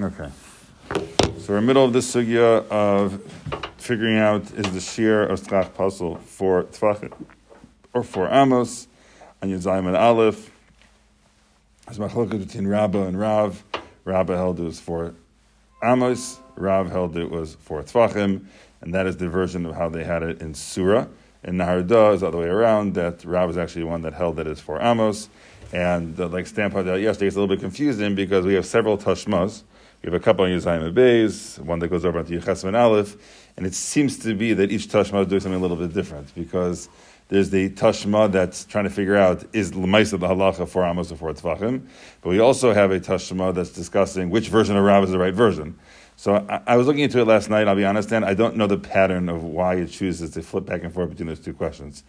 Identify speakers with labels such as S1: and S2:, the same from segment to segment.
S1: Okay. So we're in the middle of this sugya of figuring out is the shear of strach puzzle for tvach or for amos on Yud and Aleph. There's machloket between Rabbah and Rav. Rabbah held it was for amos. Rav held it was for tvachim, and that is the version of how they had it in Surah. In Naharda is the other way around. That Rav is actually the one that held that is for amos. And uh, like out yesterday, it's a little bit confusing because we have several tashmas. We have a couple on Yuzayim Beis, one that goes over onto Yechesman Aleph, and it seems to be that each tashma is doing something a little bit different because there's the tashma that's trying to figure out is l'maisa the halacha for amos or for tzvachim, but we also have a tashma that's discussing which version of Rav is the right version. So I, I, was looking into it last night. I'll be honest, and I don't know the pattern of why it chooses to flip back and forth between those two questions.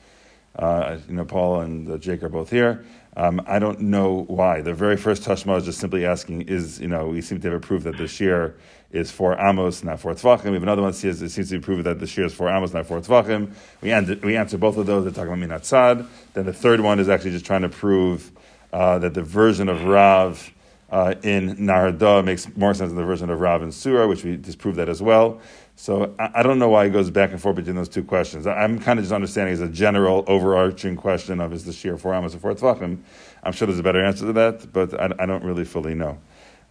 S1: Uh, you know, Paul and uh, Jake are both here. Um, I don't know why. The very first Tashma is just simply asking, is, you know, we seem to have a proof that the shear is for Amos, not for Tzvachim. We have another one that says it seems to be proven that the shear is for Amos, not for Tzvachim. We, end, we answer both of those. They're talking about Minat Sad. Then the third one is actually just trying to prove uh, that the version of Rav uh, in Narada makes more sense than the version of Rav in Surah, which we disproved that as well. So I, I, don't know why he goes back and forth between those two questions. I, am kind of just understanding as a general overarching question of is the shear for Amos or for Tzvachim. I'm sure there's a better answer to that, but I, I don't really fully know.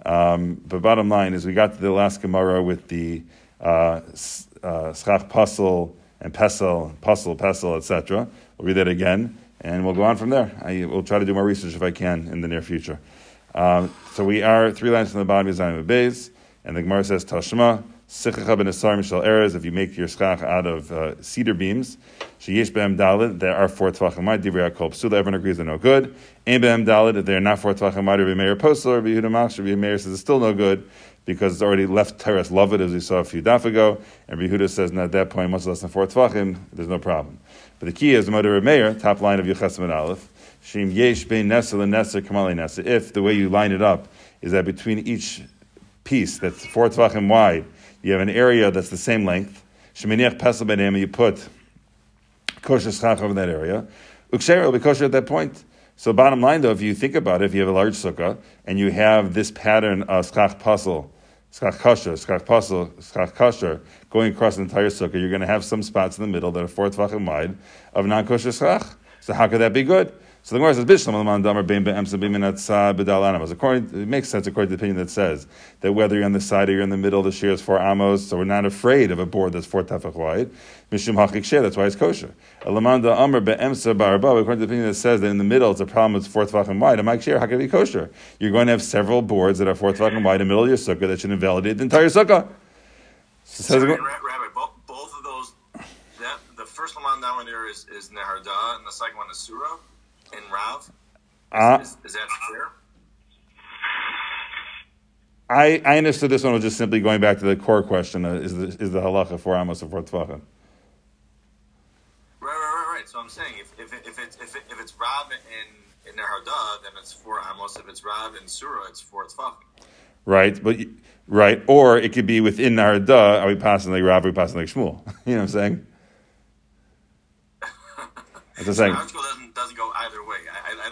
S1: Um, but bottom line is we got to the last Gemara with the uh, uh, and Pesel, Puzzle, Pesel, etc. We'll read that again, and we'll go on from there. I will try to do more research if I can in the near future. Um, so we are three lines from the bottom of Zayim Beis, and the Gemara says Tashma. If you make your schach out of uh, cedar beams, there are four Tvachim Divrei HaKol Psula, everyone agrees they're no good. Ein Dalit, if they're not four Tvachim Rabbi Meir Posel, Rabbi Yehuda Machsh, Rabbi Meir says it's still no good, because it's already left Teres Lovit, as we saw a few daf ago, and Rabbi Yehuda says, at that point, much less than four Tvachim, there's no problem. But the key is, the Meir, top line of Yechesim Aleph, Shim Yesh Be'en Nesel and Neser Kamali Neser, if the way you line it up is that between each piece that's four Tvachim wide, you have an area that's the same length. Sheminiach pesel benem, you put kosher schach over that area. Uksher will be kosher at that point. So bottom line though, if you think about it, if you have a large sukkah and you have this pattern of schach puzzle, schach kosher, schach puzzle, schach kosher going across the entire sukkah, you're going to have some spots in the middle that are four tvachim wide of non-kosher schach. So how could that be good? So the Gemara says, Bishlam Alaman Damar Bein Be'emsa B'dal Animals. According, it makes sense according to the opinion that says that whether you're on the side or you're in the middle, the shear is four amos, so we're not afraid of a board that's four tefach wide. Mishum Hachik Shear, that's why it's kosher. Alaman Amar Be'emsa Barabah, according to the opinion that says that in the middle it's a problem, it's four tefach and wide. Mike Shear, how can it be kosher? You're going to have several boards that are four tefach and wide in the middle of your sukkah that should invalidate the entire sukkah.
S2: So Sorry, Rabbi, both, both of those, that, the first Laman down there is, is Neharda, and the second one is Surah in Rav? Uh, is, is, that fair?
S1: I, I understood this one was just simply going back to the core question: uh, is the is the halacha for amos or for tvachim? Right,
S2: right, right, right. So I'm saying if if, if it's if, it, if it's Rav in in Neharda, then it's for amos. If it's Rav in Surah, it's for tvachim.
S1: Right, but right, or it could be within Neharda. Are we passing like Rav? Are we passing like Shmuel? you know what I'm saying?
S2: That's what I'm saying doesn't go either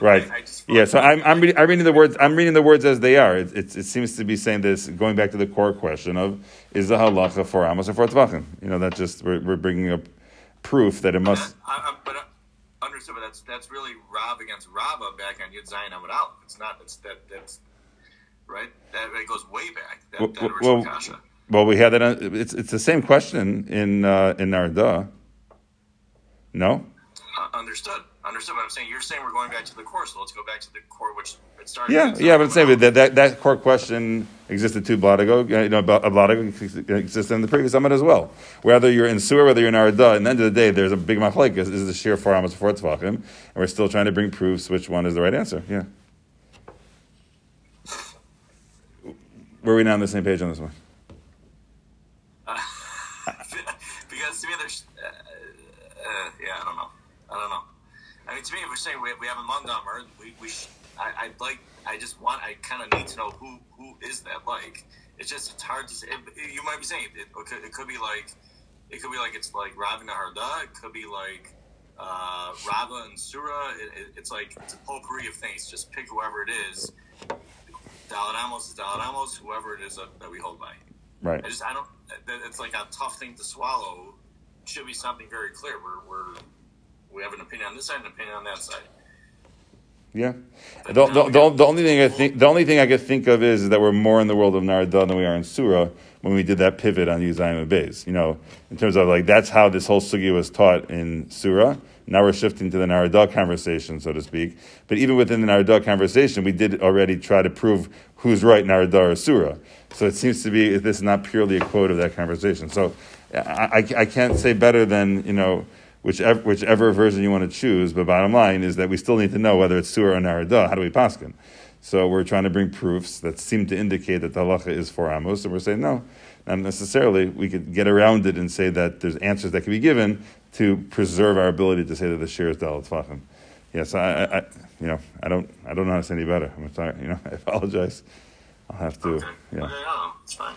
S2: way. I, I,
S1: right. Yeah. So I'm I'm, reading, I'm reading the words. I'm reading the words as they are. It, it, it, seems to be saying this, going back to the core question of is the halacha for amos or for tvachim? You know, that just we're, we're bringing up proof that it must.
S2: but uh, understood. But that's that's really Rav against Rava back on Yud Zayin Amud Aleph. It's not. It's that that's right. That it goes way back. That, well, that
S1: well, kasha. well, we had that. It's it's the same question in uh, in Narda. No.
S2: Uh, understood. Understood what I'm saying. You're saying we're going back to the core, so let's go back to the core, which it started.
S1: Yeah, yeah, but I'm saying that, that that core question existed two blot ago. You know, a uh, blot ago existed in the previous summit as well. Whether you're in Surah, whether you're in Arda, at the end of the day, there's a big machlek. Is, is the sheer four amos four tzvachim, and we're still trying to bring proofs which one is the right answer. Yeah. Were we now on the same page on this one?
S2: Uh, because to me, there's, uh, uh, yeah, I don't know. I don't know. I mean, to me, if we're saying we, we have a Mundammer, we, we sh- I, like, I just want, I kind of need to know who who is that like. It's just, it's hard to say. It, you might be saying it, it, could, it could be like, it could be like it's like Ravina Harda. It could be like uh, Rava and Surah. It, it, it's like it's a potpourri of things. Just pick whoever it is. Dalit Amos is whoever it is that, that we hold by.
S1: Right.
S2: I just I don't. It's like a tough thing to swallow. Should be something very clear. We're, we're we have an opinion on this side and an opinion on that side.
S1: Yeah. The, the, the, the, only thing I think the only thing I could think of is, is that we're more in the world of Narada than we are in Surah when we did that pivot on Yuzayim Beis. You know, in terms of like that's how this whole sugi was taught in Surah. Now we're shifting to the Narada conversation, so to speak. But even within the Narada conversation, we did already try to prove who's right, Narada or Surah. So it seems to be this is not purely a quote of that conversation. So I, I, I can't say better than you know whichever, whichever version you want to choose. But bottom line is that we still need to know whether it's Surah or Narada. How do we paskin? So we're trying to bring proofs that seem to indicate that the halacha is for Amos, and we're saying no, not necessarily. We could get around it and say that there's answers that can be given to preserve our ability to say that the shir is dalat tvachim. Yes, I, I, you know, I don't, I don't know how to say any better. I'm sorry, you know, I apologize. I'll have to,
S2: okay.
S1: yeah.
S2: Okay, no, it's fine.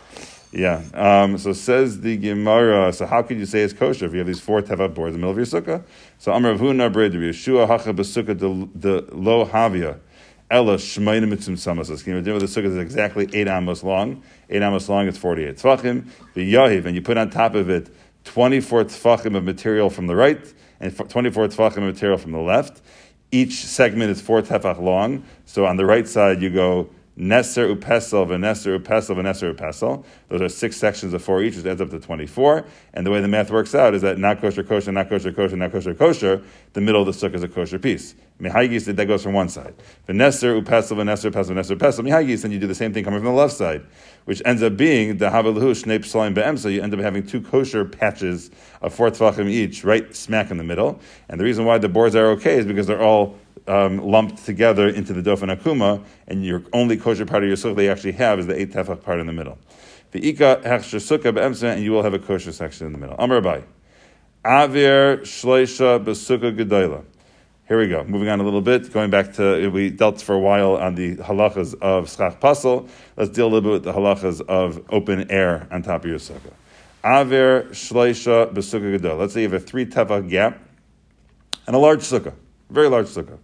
S1: Yeah. Um, so says the Gemara. So how could you say it's kosher if you have these four tefach boards in the middle of your sukkah? So Amar Avuna Bred Yeshua Hacha B'Sukkah the Lo Havia Ella Shmeina Mitzum Samasas. Can the sukkah is exactly eight amos long? Eight amos long. It's forty-eight tefachim. The Yahiv, and you put on top of it twenty-four tefachim of material from the right and twenty-four tefachim of material from the left. Each segment is four tefach long. So on the right side you go Neser upesel, v'neser upesel, v'neser upesel. Those are six sections of four each, which adds up to 24. And the way the math works out is that not kosher, kosher, not kosher, kosher, not kosher, kosher, the middle of the sukkah is a kosher piece. Mihagis, that goes from one side. V'neser upesel, v'neser upesel, v'neser upesel. Mihagis, then you do the same thing coming from the left side, which ends up being the havalahu shnei psalim be'emsa. You end up having two kosher patches of four tvachim each, right smack in the middle. And the reason why the boards are okay is because they're all um, lumped together into the dofen akuma, and your only kosher part of your sukkah that you actually have is the eight tefach part in the middle. The ika hechsher sukkah be'emsa, and you will have a kosher section in the middle. Amar Abaye. Avir shleisha besukkah gedola. Here we go. Moving on a little bit, going back to we dealt for a while on the halachas of schach pasel. Let's deal a little bit with the halachas of open air on top of your sukkah. Aver shleisha besukkah gedola. Let's say you have a three tefach gap and a large sukkah, very large sukkah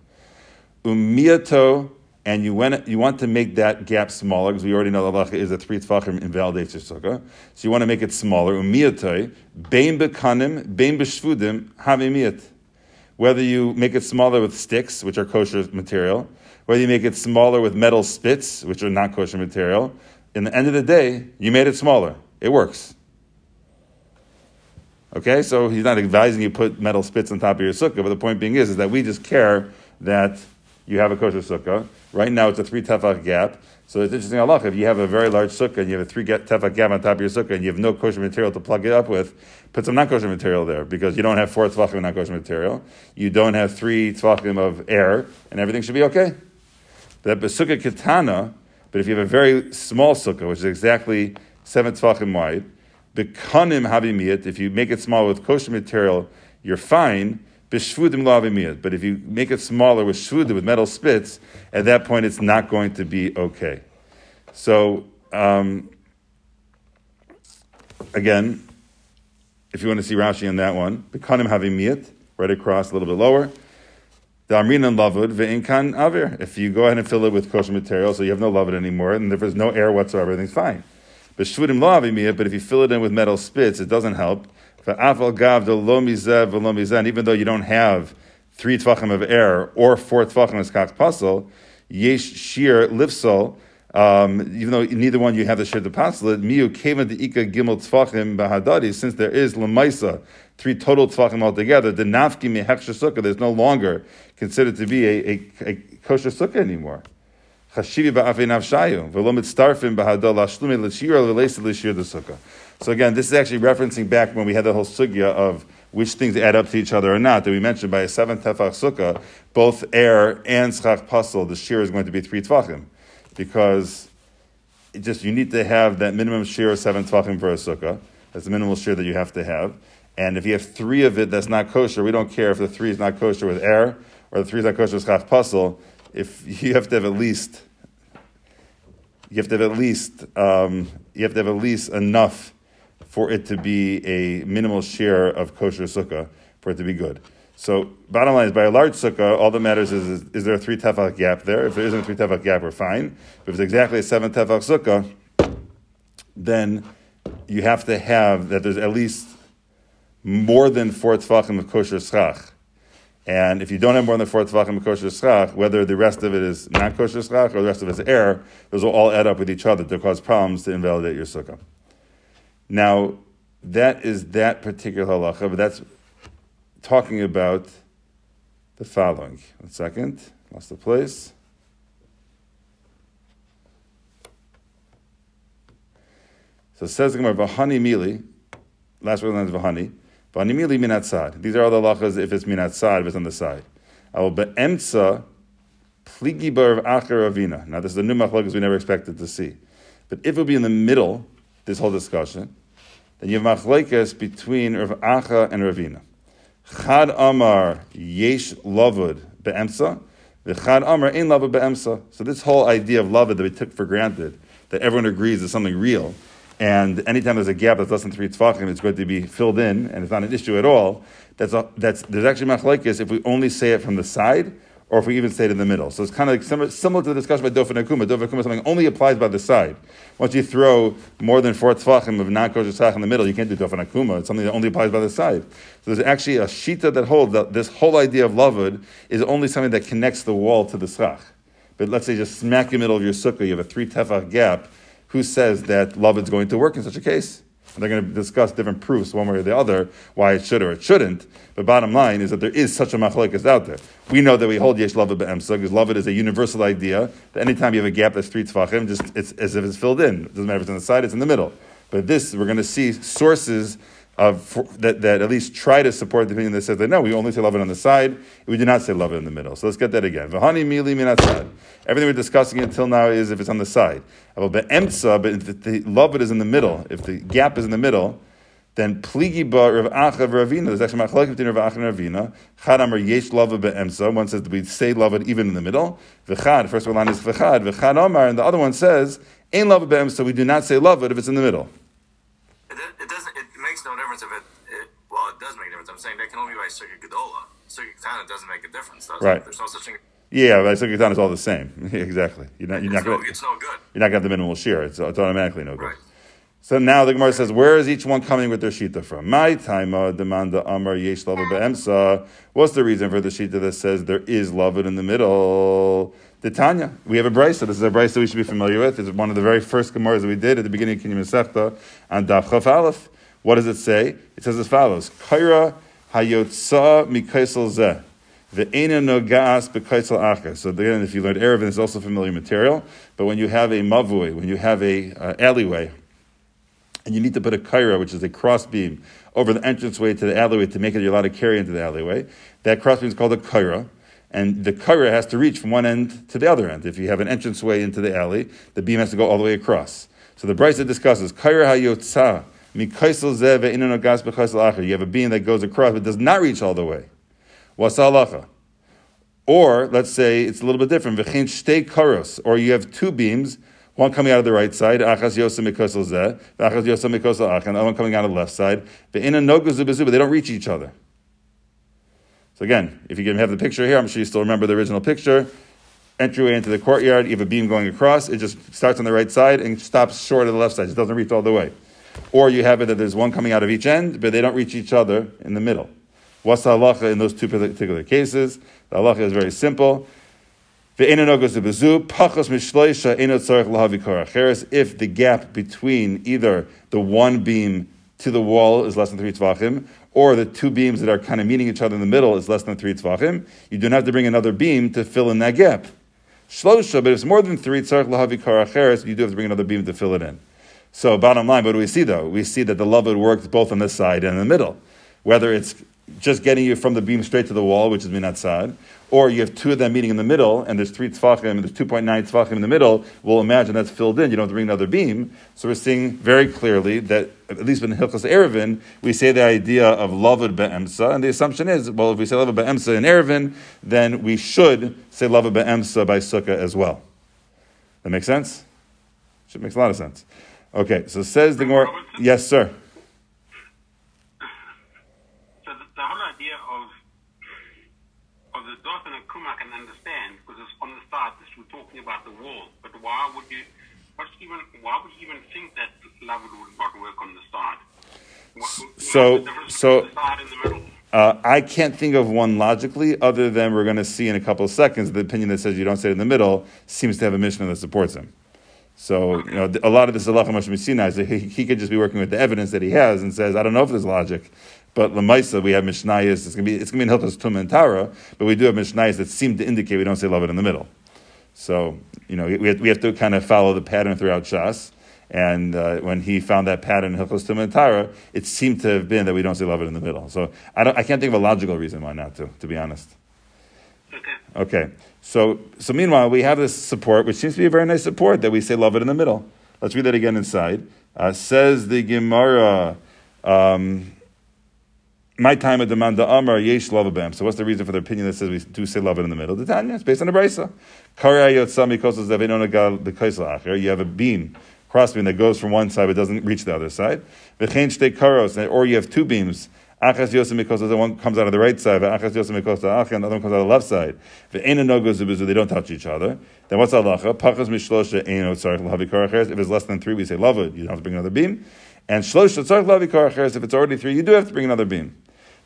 S1: umiyato, and you, went, you want to make that gap smaller, because we already know the halacha is a three tefachim invalidates your sukkah. So you want to make it smaller. Umiyatoi, bein bekanim, bein b'shvudim, havimiyat. Whether you make it smaller with sticks, which are kosher material, whether you make it smaller with metal spits, which are not kosher material, in the end of the day, you made it smaller. It works. Okay, so he's not advising you put metal spits on top of your sukkah, but the point being is, is that we just care that you have a kosher sukkah. Right now it's a three tefach gap. So it's interesting, Allah, if you have a very large sukkah and you have a three tefach gap on top of your sukkah and you have no kosher material to plug it up with, put some non kosher material there because you don't have four tefachim of non kosher material. You don't have three tefachim of air and everything should be okay. But sukkah kitana, but if you have a very small sukkah, which is exactly seven tefachim wide, bekanim havimiyat, if you make it small with kosher material, you're fine. But if you make it smaller with shvudim, with metal spits, at that point it's not going to be okay. So, um, again, if you want to see Rashi on that one, Bekanim havimiyat, right across a little bit lower. The Amrin and Lavud, Ve'inkan Avir. If you go ahead and fill it with kosher material, so you have no Lavud anymore, and there's no air whatsoever, everything's fine. But Shvudim Lo but if you fill it in with metal spits, it doesn't help. And even though you don't have three tvachim of air or four tvachim of skach pasel, yesh shir lifsol, um, even though neither one you have the shir pasel it, miu keva de ika gimel tvachim bahadadi, since there is lemaisa, three total tvachim altogether, the nafki meheksha sukkah, there's no longer considered to be a, a, a kosher sukkah anymore. Chashivi ba'afei navshayu, v'lo mitztarfim bahadol ashlumi l'shir l'leisa the sukkah. So again, this is actually referencing back when we had the whole sugya of which things add up to each other or not, that we mentioned by a seven tefach sukkah, both air and schach pasel, the shear is going to be three tvachim. Because just you need to have that minimum shear of seven tvachim for a sukkah. That's the minimal shear that you have to have. And if you have three of it that's not kosher, we don't care if the three is not kosher with air or the three is not kosher with schach pasel. If you have to have at least, you have to have at least, um, you have to have at least enough for it to be a minimal share of kosher sukkah, for it to be good. So bottom line is, by a large sukkah, all that matters is, is, is there a three tefach gap there? If there isn't a three tefach gap, we're fine. But if it's exactly a seven tefach sukkah, then you have to have that there's at least more than four tefachim of kosher schach. And if you don't have more than four tefachim of kosher schach, whether the rest of it is not kosher schach or the rest of it is air, those will all add up with each other to cause problems to invalidate your sukkah. Now, that is that particular halacha, but that's talking about the following. One second, lost the place. So it says Gemara, Vahani Mili, last word is Vahani, Vahani Mili Minatzad. These are all the halachas if it's Minatzad, if it's on the side. I will be'emtza pligi bar acher avina. Now this is a new machlokes we never expected to see. But if it would be in the middle, this whole discussion, then you have machlekes between Rav Acha and Ravina. Chad Amar Yesh Lavud Be'emsa, the Chad Amar Ein Lavud Be'emsa. So this whole idea of Lavud that we took for granted, that everyone agrees is something real, and anytime there's a gap that's less than three tefachim, it's going to be filled in, and it's not an issue at all. That's, a, that's there's actually machlekes if we only say it from the side, or if we even say it in the middle. So it's kind of like similar, similar to the discussion about Dofen Akuma. Dofen Akuma something only applies by the side. Once you throw more than four tefachim of non-kosher tzach in the middle, you can't do Dofen Akuma. It's something that only applies by the side. So there's actually a shita that holds that this whole idea of lavud is only something that connects the wall to the tzach. But let's say just smack in the middle of your sukkah, you have a three tefach gap. Who says that lavud is going to work in such a case? They're going to discuss different proofs, one way or the other, why it should or it shouldn't. But bottom line is that there is such a machlekes out there. We know that we hold yesh lavud be'emsa because lavud is a universal idea that anytime you have a gap that's three tefachim, just it's as if it's filled in. It doesn't matter if it's on the side, it's in the middle. But this, we're going to see sources of that, that at least try to support the opinion that says that no, we only say lavud on the side, we do not say lavud in the middle. So let's get that again. Mili minatzad. Everything we're discussing until now is if it's on the side. But emsa, but if the lavud is in the middle, if the gap is in the middle, then pligi ba Rav Acha Ravina. There's actually machlok between Rav Acha and Ravina. Chad Amar yesh lava be'emsa. One says that we say lava even in the middle. V'chad. First one line is v'chad. V'chad Amar, and the other one says ain't lava be'emsa. We do not say lava if it's in the middle.
S2: It, it doesn't. It makes no difference if it, it. Well, it does make a difference. I'm saying that can only be by Sukkah Gedola. Sukkah Katana doesn't make a difference.
S1: Right.
S2: It? There's no such thing.
S1: Yeah, but Sukkot Katan is all the same. exactly. You're not. You're not
S2: It's no,
S1: going.
S2: it's no good.
S1: You're not going to have the minimal share. It's, it's automatically no good.
S2: Right.
S1: So now the Gemara says, where is each one coming with their shita from? My taima demanda amar yesh lava be'emsa. What's the reason for the shita that says there is lava in the middle? The Tanya. We have a brisa. This is a brisa we should be familiar with. It's one of the very first Gemaras that we did at the beginning of Kinyam Masechta on Daf Chaf Aleph. What does it say? It says as follows: Kaira hayotza mikaisel zeh. So again, if you learned Erevin, it's also familiar material. But when you have a mavui, when you have a uh, alleyway, and you need to put a kaira, which is a crossbeam, over the entranceway to the alleyway to make it you're allowed to carry into the alleyway. That crossbeam is called a kaira, and the kaira has to reach from one end to the other end. If you have an entranceway into the alley, the beam has to go all the way across. So the Brisa discusses kaira hayotza You have a beam that goes across but does not reach all the way. Or let's say it's a little bit different. Or you have two beams, one coming out of the right side, and the other one coming out of the left side. They don't reach each other. So again, if you can have the picture here, I'm sure you still remember the original picture. Entryway into the courtyard, you have a beam going across. It just starts on the right side and stops short of the left side. It doesn't reach all the way. Or you have it that there's one coming out of each end, but they don't reach each other in the middle. What's the halacha in those two particular cases? The halacha is very simple. If the gap between either the one beam to the wall is less than three tvachim, or the two beams that are kind of meeting each other in the middle is less than three tvachim, you don't have to bring another beam to fill in that gap. Shlosha, but if it's more than three karacheres, you do have to bring another beam to fill it in. So, bottom line, what do we see though? We see that the loved works both on this side and in the middle. Whether it's just getting you from the beam straight to the wall, which is minat sad, or you have two of them meeting in the middle, and there's three tefachim, and there's 2.9 tefachim in the middle, we'll imagine that's filled in. You don't have to bring another beam. So we're seeing very clearly that, at least in Hilchas Erevin, we say the idea of lavud be'emsa, and the assumption is, well, if we say lavud be'emsa in Erevin, then we should say lavud be'emsa by sukkah as well. That makes sense? It makes a lot of sense. Okay, so says the Gemara. Yes, sir.
S3: So the, the whole idea of of the dot and a kuma I can understand because it's on the side. This we're talking about the wall. But why would you? What's even? Why would you even think that lavud would not work on the side? What,
S1: So- so-
S3: between the side and the middle.
S1: Uh, I can't think of one logically, other than we're going to see in a couple of seconds the opinion that says you don't say it in the middle seems to have a mission that supports him. So you know, a lot of this halacha be seen so he, he could just be working with the evidence that he has and says, I don't know if there's logic, but lemaisa we have mishnayos. It's to be it's to be in Hilchos Tumah and Tara, but we do have mishnayos that seem to indicate we don't say lavud in the middle. So you know we have, we have to kind of follow the pattern throughout Shas. And uh, when he found that pattern in Hilchos Tumah and Tara, it seemed to have been that we don't say lavud in the middle. So I, don't, I can't think of a logical reason why not to, to be honest.
S3: Okay.
S1: So, so meanwhile, we have this support, which seems to be a very nice support that we say lavud in the middle. Let's read that again inside. Uh, says the Gemara, um, my time at demand Amar yesh love lavabam. So what's the reason for the opinion that says we do say lavud in the middle? The Tanya, it's based on the Brisa. You have a beam, cross beam that goes from one side but doesn't reach the other side. Or you have two beams. Achas yosem mikosas, the one comes out of the right side, achas yosem mikosas acher, and the other one comes out of the left side. V'ein no zubuzu, they don't touch each other. Then what's halacha? Pachas mishlosha oh, lahavi karacheres. If it's less than three, we say it. You don't have to bring another beam. And shlosha tzarich lahavi. If it's already three, you do have to bring another beam.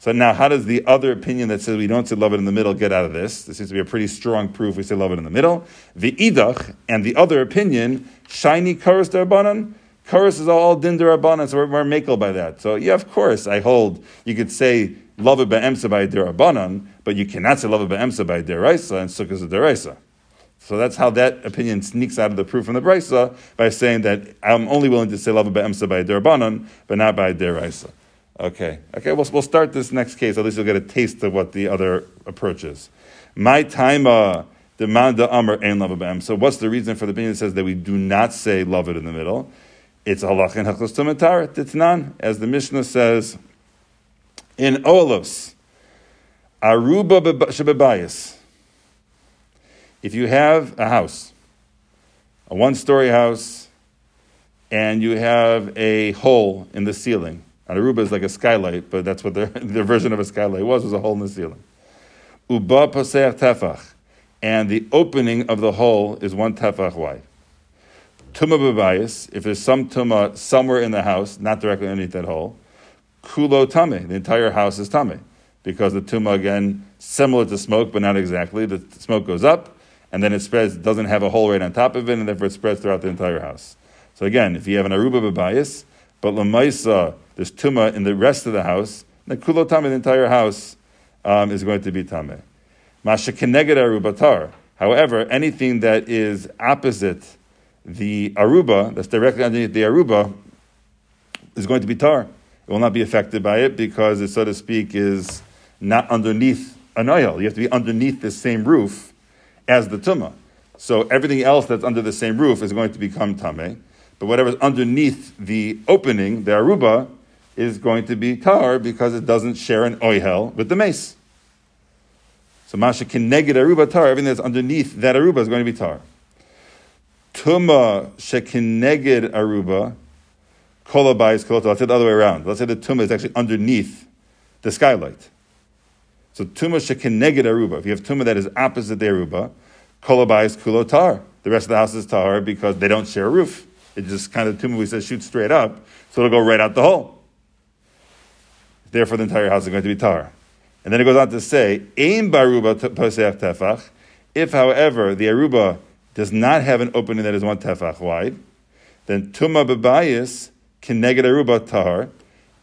S1: So now, how does the other opinion that says we don't say lavud in the middle get out of this? This seems to be a pretty strong proof we say lavud in the middle. The idach and the other opinion, shiny karas darabanan. Karas is all din darabanan, so we're, we're makel by that. So yeah, of course, I hold you could say lavud be'emsa by darabanan, but you cannot say lavud be'emsa by deraisa and sukkahs of deraisa. So that's how that opinion sneaks out of the proof from the brisa by saying that I'm only willing to say lavud be'emsa by derabanan, but not by deraisa. Okay, okay, we'll, we'll start this next case. At least you'll get a taste of what the other approach is. My time demanda amr and love. So what's the reason for the opinion that says that we do not say lavud in the middle? It's halach and hachlos tumatar titnan, as the Mishnah says in Olos, aruba shebebayis. If you have a house, a one-story house, and you have a hole in the ceiling. Aruba is like a skylight, but that's what their, their version of a skylight was, was a hole in the ceiling. Uba poseach tefach. And the opening of the hole is one tefach wide. Tuma bebayis, if there's some tuma somewhere in the house, not directly underneath that hole, kulo tame, the entire house is tame. Because the tuma, again, similar to smoke, but not exactly. The smoke goes up, and then it spreads, doesn't have a hole right on top of it, and therefore it spreads throughout the entire house. So again, if you have an aruba bebayis, but lamaisa, there's tuma in the rest of the house, then kulo tame, the entire house um, is going to be tame. Masha arubatar. However, anything that is opposite the aruba, that's directly underneath the aruba, is going to be tar. It will not be affected by it because it, so to speak, is not underneath an oil. You have to be underneath the same roof as the tuma. So everything else that's under the same roof is going to become tame. But whatever's underneath the opening, the aruba, is going to be tar because it doesn't share an oihel with the mace. So masha can negate aruba tar, everything that's underneath that aruba is going to be tar. Tuma shekineged aruba, kolabais kolota. Let's say the other way around. Let's say the tuma is actually underneath the skylight. So tuma shekineged aruba. If you have tuma that is opposite the aruba, kolabais kulotar. The rest of the house is tar because they don't share a roof. It just kind of tuma we said shoots straight up, so it'll go right out the hole. Therefore, the entire house is going to be tar. And then it goes on to say, Aim baruba tefach. If, however, the aruba does not have an opening that is one tefach wide, then tuma bebayis can negate aruba tar.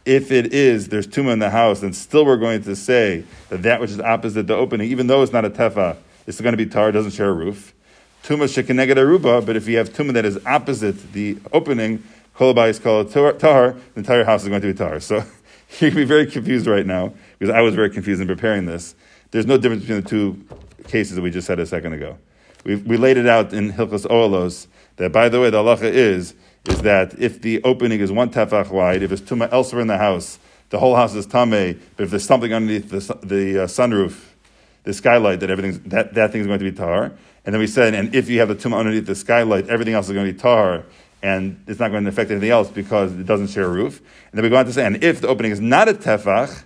S1: If it is, there's tuma in the house, then still we're going to say that that which is opposite the opening, even though it's not a tefach, it's going to be tar, doesn't share a roof. Tuma shekeneged aruba, but if you have tuma that is opposite the opening, kolabayis kol tar, the entire house is going to be tar. So you can be very confused right now, because I was very confused in preparing this. There's no difference between the two cases that we just said a second ago. We we laid it out in Hilchas Olos that, by the way, the halacha is, is that if the opening is one tefach wide, if it's tuma elsewhere in the house, the whole house is tame, but if there's something underneath the, the uh, sunroof, the skylight, that everything's, that, that thing is going to be tar. And then we said, and if you have the tuma underneath the skylight, everything else is going to be tar, and it's not going to affect anything else because it doesn't share a roof. And then we go on to say, and if the opening is not a tefach,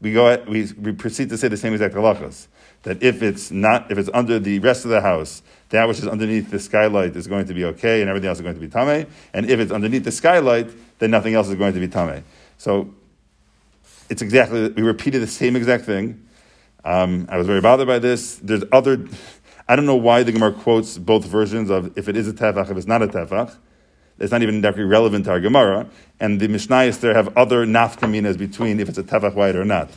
S1: we go we, we proceed to say the same exact halachas. That if it's not, if it's under the rest of the house, that which is underneath the skylight is going to be okay, and everything else is going to be tame. And if it's underneath the skylight, then nothing else is going to be tame. So it's exactly we repeated the same exact thing. Um, I was very bothered by this. There's other. I don't know why the Gemara quotes both versions of if it is a tefach, if it's not a tefach. It's not even directly relevant to our Gemara. And the Mishnayos there have other nafkaminas between if it's a tefach white or not.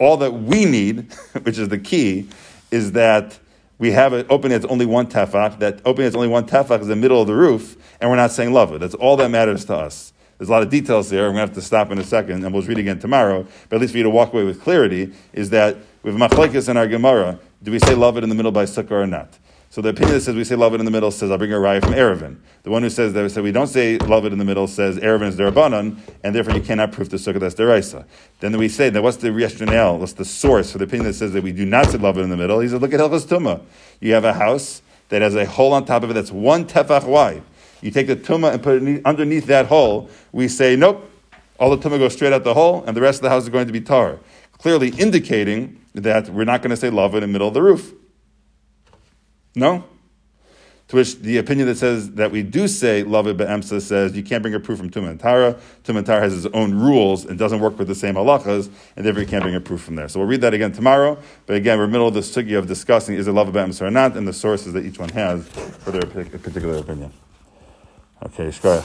S1: All that we need, which is the key, is that we have an opening that's only one tefach. That opening that's only one tefach is the middle of the roof, and we're not saying lavud. That's all that matters to us. There's a lot of details there. I'm going to have to stop in a second, and we'll read again tomorrow. But at least for you to walk away with clarity, is that we have machlekes in our Gemara. Do we say lavud in the middle by sukkah or not? So the opinion that says we say lavud in the middle says I'll bring a raya from Erevin. The one who says that we, say we don't say lavud in the middle says Erevin is derabanan, and therefore you cannot prove the sukkah that's deraisa. Then we say that what's the rationale? What's the source for the opinion that says that we do not say lavud in the middle? He says look at Hilchas Tuma. You have a house that has a hole on top of it that's one tefach wide. You take the tuma and put it underneath that hole. We say nope. All the tuma goes straight out the hole, and the rest of the house is going to be tar clearly indicating that we're not going to say love in the middle of the roof. No? To which the opinion that says that we do say lavud be'emsa says you can't bring a proof from Tum and Tara. And Tara has its own rules and doesn't work with the same halachas, and therefore you can't bring a proof from there. So we'll read that again tomorrow. But again, we're middle of the sugi of discussing is it love be'emsa or not, and the sources that each one has for their particular opinion. Okay, Shkaya.